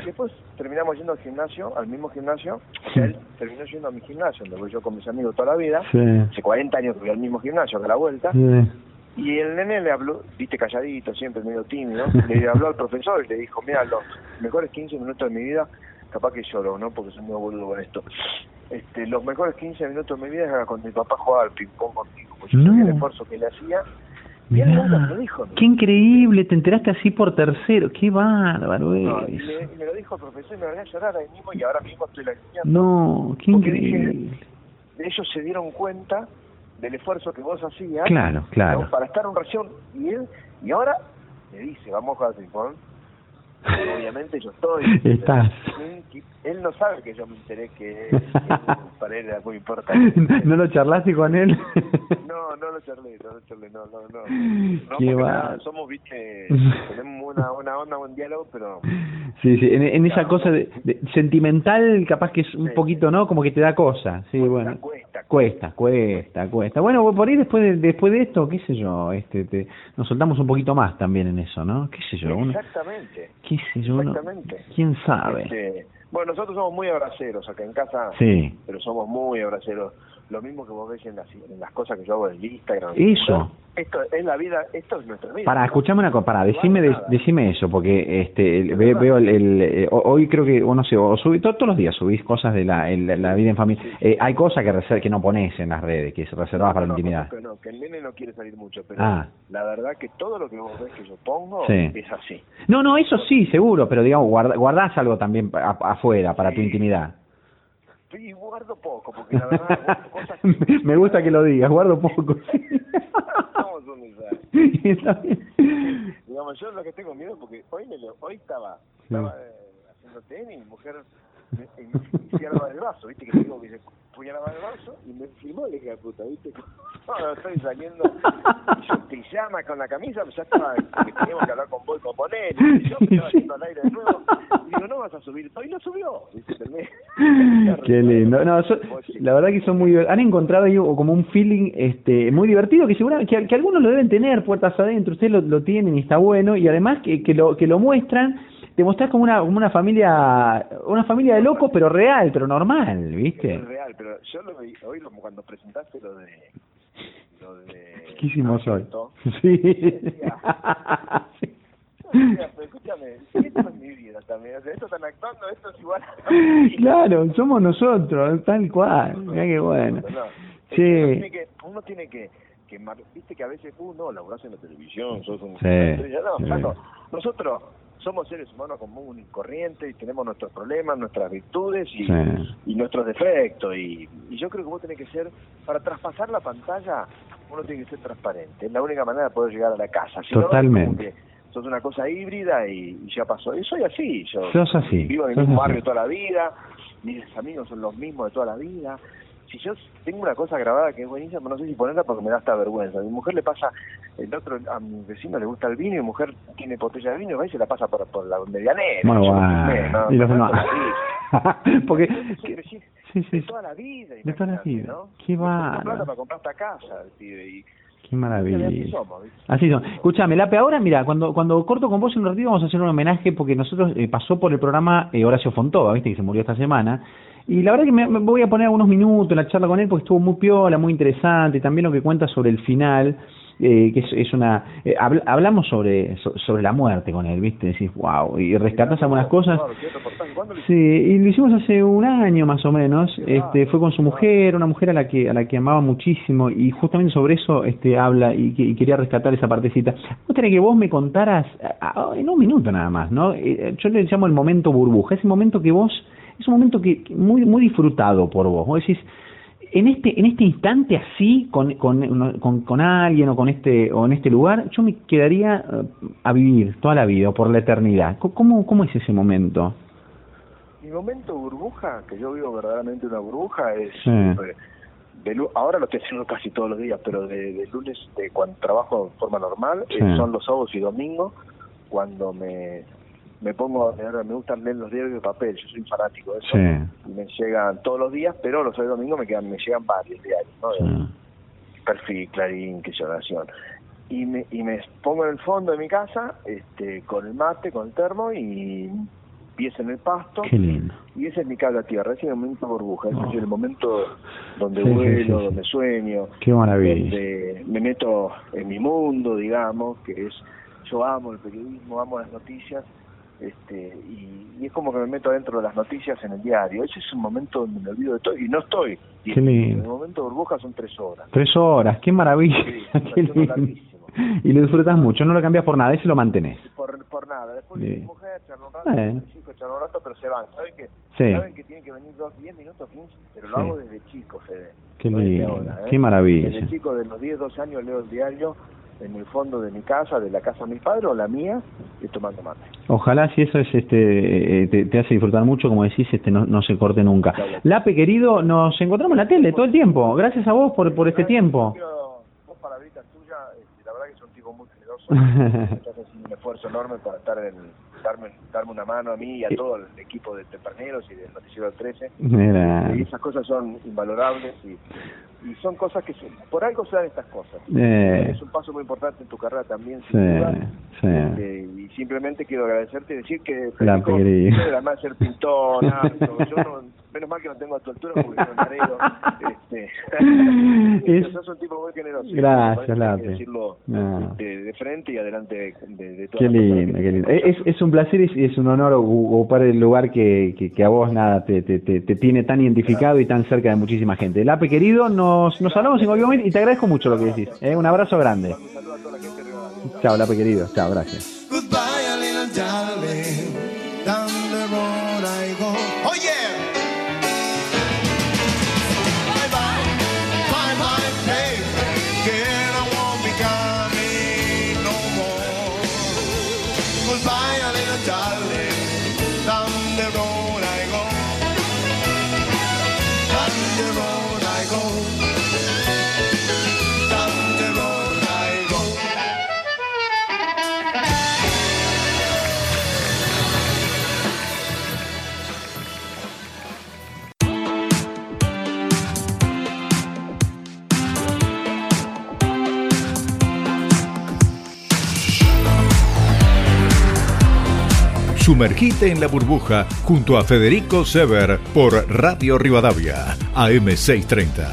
Después terminamos yendo al gimnasio, al mismo gimnasio, o sea, él terminó yendo a mi gimnasio, donde voy yo con mis amigos toda la vida, Sí. hace 40 años que voy al mismo gimnasio, acá a la vuelta, Sí. Y el nene le habló, viste, calladito, siempre medio tímido, le habló al profesor y le dijo, mira, los mejores 15 minutos de mi vida, capaz que lloro, ¿no? Porque soy muy boludo con esto. Este, los mejores 15 minutos de mi vida era cuando mi papá jugaba al ping-pong contigo, porque yo sabía el esfuerzo que le hacía, y él nunca me Mirá, lo dijo. ¿no? qué increíble, te enteraste así por tercero, qué bárbaro No, y, me, y me lo dijo el profesor y me voy a llorar ahí mismo y ahora mismo estoy la No, qué Porque dije- increíble. Ellos se dieron cuenta del esfuerzo que vos hacías Claro, claro. ¿no? para estar en oración y él y ahora me dice vamos a jugar al Pero obviamente yo estoy Estás. él no sabe que yo me enteré que él- para él era muy importante ¿No lo charlaste con él? no no lo charlé no lo charlé no no no no Qué porque va. nada, somos viste tenemos una una onda un diálogo pero Sí, sí, en, en esa cosa de, de- sentimental capaz que es un Sí. poquito, ¿no? Como que te da cosa. Sí, bueno. cuesta Cuesta, cuesta, cuesta. Bueno, por ahí después de, después de esto, qué sé yo, este, te, nos soltamos un poquito más también en eso, ¿no? Qué sé yo, uno, exactamente qué sé yo, Exactamente. quién sabe. Este, bueno, nosotros somos muy abraceros acá en casa, Sí, pero somos muy abraceros. Lo mismo que vos ves en las, en las cosas que yo hago en Instagram. Eso. Esto es la vida, esto es nuestra vida. para, escuchame una cosa, para, decime, de- nada. decime eso, porque este, el- ve- veo el, el- eh, ho- hoy creo que, o no sé, o subí, to- todos los días subís cosas de la, el- la vida en familia. Eh, hay cosas que reser- que no pones en las redes, que es reservadas para la intimidad. No, que el nene no quiere salir mucho, pero Ah. la verdad que todo lo que vos ves que yo pongo Sí. es así. No, no, eso sí, seguro, pero digamos, guarda- guardás algo también afuera para tu intimidad. Y guardo poco, porque la verdad, guardo cosas Me gusta que lo digas, guardo poco. Somos un desastre. Digamos, yo lo que tengo miedo, porque hoy me lo, hoy estaba, estaba eh, haciendo tenis, mujer me, me fui a lavar el vaso, viste que digo que se el vaso y me filmó la hija de puta, viste, no, estoy saliendo. Y yo en pijama con la camisa, pues ya estaba, que teníamos que hablar con vos y con y yo me estaba yendo al aire de nuevo, y digo, no vas a subir, hoy no subió. Qué lindo. No, la verdad que son muy han encontrado ahí como un feeling este muy divertido que seguramente que, que algunos lo deben tener puertas adentro, ustedes lo, lo tienen y está bueno y además que, que lo que lo muestran te mostrás como una como una familia una familia de locos pero real, pero normal, ¿viste? Real, pero yo lo vi, hoy lo- cuando presentaste lo de, lo de... ¿Qué hicimos hoy? Sí. Sí. Mira, pero escúchame, esto es mi vida también. O sea, esto están actuando, esto es igual. a. Claro, somos nosotros, tal cual. Mirá qué bueno. No, Sí. Uno tiene que, uno tiene que, que mar- viste que a veces, uh, no, laburás en la televisión, sos un... Sí, No, sí. flaco, nosotros somos seres humanos común y corrientes y tenemos nuestros problemas, nuestras virtudes y, Sí. y nuestros defectos. Y, y yo creo que vos tenés que ser, para traspasar la pantalla, uno tiene que ser transparente. Es la única manera de poder llegar a la casa. Si no, Totalmente. que sos una cosa híbrida y, y ya pasó. Y soy así. Yo Sos así, vivo en el mismo barrio toda la vida. mis amigos son los mismos de toda la vida. Si yo tengo una cosa grabada que es buenísima, no sé si ponerla porque me da hasta vergüenza. A mi mujer le pasa, el otro, a mi vecino le gusta el vino y mi mujer tiene botella de vino y va y se la pasa por, por la medianera. Yo bueno. no, Y los demás. Porque sí, sí, de toda la vida. De toda la vida. ¿no? Qué bárbaro. plata para comprar esta casa, el pibe, y qué maravilla. así somos. Así son. Escuchame, Lape, ahora mira, cuando cuando corto con vos en un ratito vamos a hacer un homenaje porque nosotros eh, pasó por el programa eh, Horacio Fontova, viste que se murió esta semana. Y la verdad que me, me voy a poner algunos minutos en la charla con él porque estuvo muy piola, muy interesante, y también lo que cuenta sobre el final, eh, que es, es una... eh, habl- hablamos sobre so- sobre la muerte con él, viste, decís, wow, y rescatás algunas cosas. Claro, ¿qué reportaje? ¿Cuándo lo Sí, y lo hicimos hace un año más o menos. Este, fue con su mujer, una mujer a la que a la que amaba muchísimo y justamente sobre eso este habla y, que- y quería rescatar esa partecita. Me que vos me contaras a- a- en un minuto nada más, ¿no? Eh, Yo le llamo el momento burbuja, ese momento que vos es un momento que que muy muy disfrutado por vos. Vos decís en este en este instante así con con, con, con alguien o con este o en este lugar yo me quedaría eh, a vivir toda la vida o por la eternidad cómo cómo es ese momento Mi momento burbuja, que yo vivo verdaderamente una burbuja, es Sí. eh, de ahora lo estoy haciendo casi todos los días, pero de, de lunes, de cuando trabajo de forma normal, eh, son los sábados y domingos, cuando me, me pongo a leer, me gustan leer los diarios de papel, yo soy fanático de eso, Sí. y me llegan todos los días, pero los sábados y domingos me quedan, me llegan varios diarios, ¿no? De Sí. Perfil, Clarín, que Nación. Y me, y me pongo en el fondo de mi casa, este, con el mate, con el termo y pies en el pasto. Qué lindo. Y ese es mi cable a tierra, ese es el momento burbuja, ese Oh. es el momento donde Sí, vuelo, donde sueño, Qué maravilla. donde me meto en mi mundo, digamos, que es, yo amo el periodismo, amo las noticias, este, y, y es como que me meto dentro de las noticias en el diario. Ese es un momento donde me olvido de todo, y no estoy. Y Qué lindo. El momento burbuja son tres horas. Tres horas, qué maravilla. Sí, qué lindo. Y lo disfrutas mucho, no lo cambias por nada, ese lo mantenés. Por, por nada, después Bien. mi mujer charla un rato, Bueno. mis hijos charlan un rato, pero se van. ¿Saben que, Sí. Saben que tienen que venir dos, diez minutos, 15, pero lo Sí. hago desde chico, Fede. Qué lindo, ¿eh? qué maravilla. Desde chico, de los 10, 12 años, leo el diario en el fondo de mi casa, de la casa de mis padres o la mía, y tomando mate. Ojalá si eso es este eh, te, te hace disfrutar mucho, como decís, este no, no se corte nunca. Lape querido, nos encontramos en la tele todo el tiempo. Gracias a vos por por este tiempo. Dos palabritas tuyas, este, la verdad que son un tipo muy generoso, estás haciendo un esfuerzo enorme para estar en, darme, darme una mano a mí y a todo el equipo de Tempraneros y del Noticiero 13. Mira. Y esas cosas son invalorables y, y son cosas que por algo se dan estas cosas. Eh. Es un paso muy importante en tu carrera también, Sí, sin duda. sí. Este, y simplemente quiero agradecerte y decir que La además de ser pintor, nada, yo no, menos mal que no tengo a tu altura porque soy un heredo. Este, Es- sos un tipo muy generoso. Gracias, Lape. decirlo No. este, de frente y adelante de, de, todas Qué lindo, qué lindo. Es, es un placer y es un honor ocu- ocupar el lugar que, que, que a vos nada te, te, te, te tiene tan identificado y tan cerca de muchísima gente. Lape querido, nos, nos hablamos en cualquier momento y te agradezco mucho lo que decís. ¿eh? Un abrazo grande. Un saludo a toda la gente de Rivadavia. Chao, Lape querido. Chao, gracias. Goodbye, little darling. Down the road I go. Sumergite en la burbuja junto a Federico Sever por Radio Rivadavia, AM630.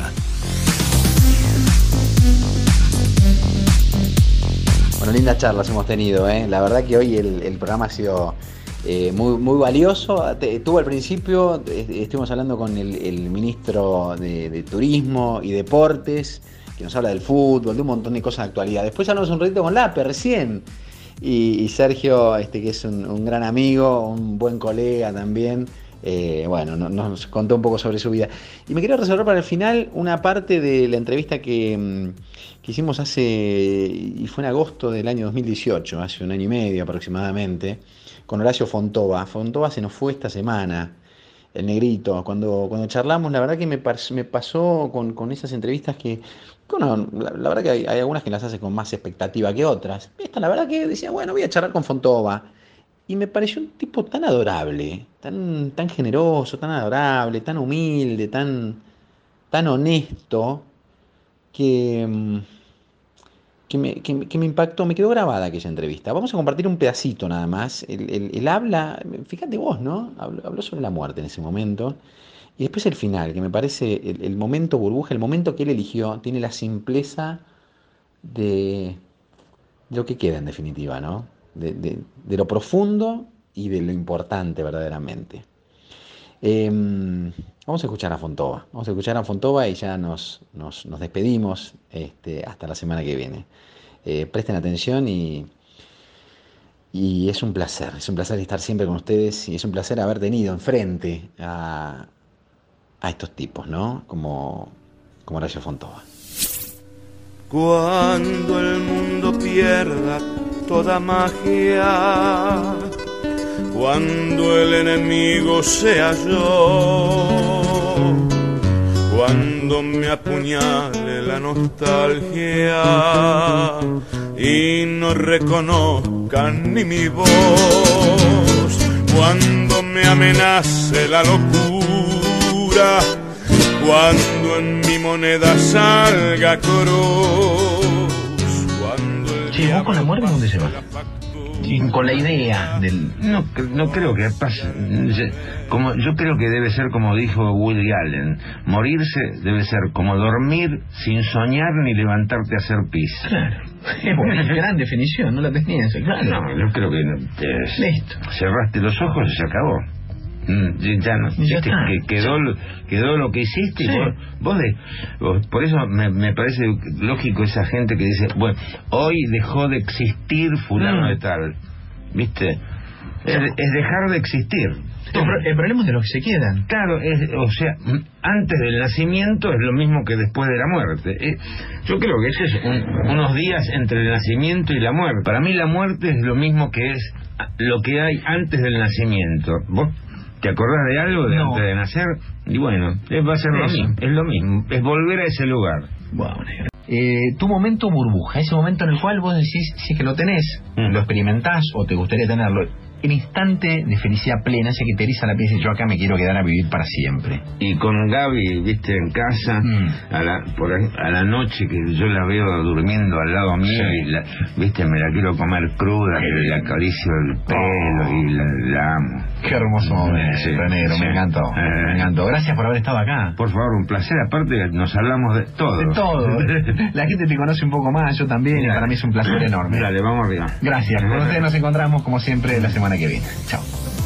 Bueno, lindas charlas hemos tenido, ¿eh? La verdad que hoy el, programa ha sido eh, muy, muy valioso. Tuvo al principio, eh, estuvimos hablando con el, el ministro de, de Turismo y Deportes, que nos habla del fútbol, de un montón de cosas de actualidad. Después hablamos un ratito con Lape recién. Y, Sergio, este, que es un, gran amigo, un buen colega también, eh, bueno, no- nos contó un poco sobre su vida. Y me quería reservar para el final una parte de la entrevista que, mm, que hicimos hace, y fue en agosto del año 2018, hace un año y medio aproximadamente, con Horacio Fontova. Fontova se nos fue esta semana. el negrito, cuando, cuando charlamos, la verdad que me, me pasó con, con esas entrevistas que, la, verdad que hay, algunas que las hace con más expectativa que otras. Esta, la verdad que decía, bueno, voy a charlar con Fontova. Y me pareció un tipo tan adorable, tan, tan generoso, tan adorable, tan humilde, tan, tan honesto, que, mm, que, me, que me- impactó, me quedó grabada aquella entrevista. Vamos a compartir un pedacito nada más. Él- él habla, fíjate vos, ¿no? Habló sobre la muerte en ese momento. Y después el final, que me parece el, momento burbuja, el momento que él eligió, tiene la simpleza de, lo que queda en definitiva, ¿no? De, de- de lo profundo y de lo importante verdaderamente. Em, vamos a escuchar a Fontova, vamos a escuchar a Fontova y ya nos, nos, nos despedimos este, hasta la semana que viene. Eh, presten atención y, y es un placer, es un placer estar siempre con ustedes y es un placer haber tenido enfrente a, a estos tipos, ¿no? Como, como Horacio Fontova. Cuando el mundo pierda toda magia, cuando el enemigo sea yo, cuando me apuñale la nostalgia y no reconozcan ni mi voz, cuando me amenace la locura, cuando en mi moneda salga cruz, cuando el ¿vos con la muerte dónde se va? factura- Con la idea del... No, no creo que pase. Yo- Como, yo creo que debe ser como dijo Woody Allen. Morirse debe ser como dormir sin soñar ni levantarte a hacer pis. Claro. Es buena, gran definición, no la tenías, claro. No, yo creo que no, te- Listo. cerraste los ojos y se acabó. Mm, ya- no, Ya que, quedó, lo- quedó lo que hiciste y Sí. vos, vos de, vos- por eso me, me parece lógico esa gente que dice, bueno, hoy dejó de existir fulano Mm. de tal, ¿viste? Es, es dejar de existir. El, pro- el problema es de los que se quedan. Claro, es, o sea, m- antes del nacimiento es lo mismo que después de la muerte. Eh, yo creo que eso es un- unos días entre el nacimiento y la muerte. Para mí la muerte es lo mismo que es a- lo que hay antes del nacimiento. ¿Vos te acordás de algo de No. antes de nacer? Y bueno, va a ser lo mismo. Es lo mismo. Es volver a ese lugar. Negro. Eh, tu momento burbuja, ese momento en el cual vos decís, si es que lo tenés, Mm. lo experimentás o te gustaría tenerlo, el instante de felicidad plena, ese que te eriza la piel y yo acá me quiero quedar a vivir para siempre. Y con Gaby, viste, en casa, Mm. a, la, por a la noche que yo la veo durmiendo al lado mío Sí. y, la, viste, me la quiero comer cruda, que le acaricio el pelo y la, la amo. Qué hermoso momento, Sí, sí. me encantó, Eh. me encantó. Gracias por haber estado acá. Por favor, un placer. Aparte, nos hablamos de todo. De todo. La gente te conoce un poco más, yo también, y para mí es un placer enorme. Dale, vamos arriba. Gracias. Con ustedes nos encontramos como siempre la semana que viene. Chao.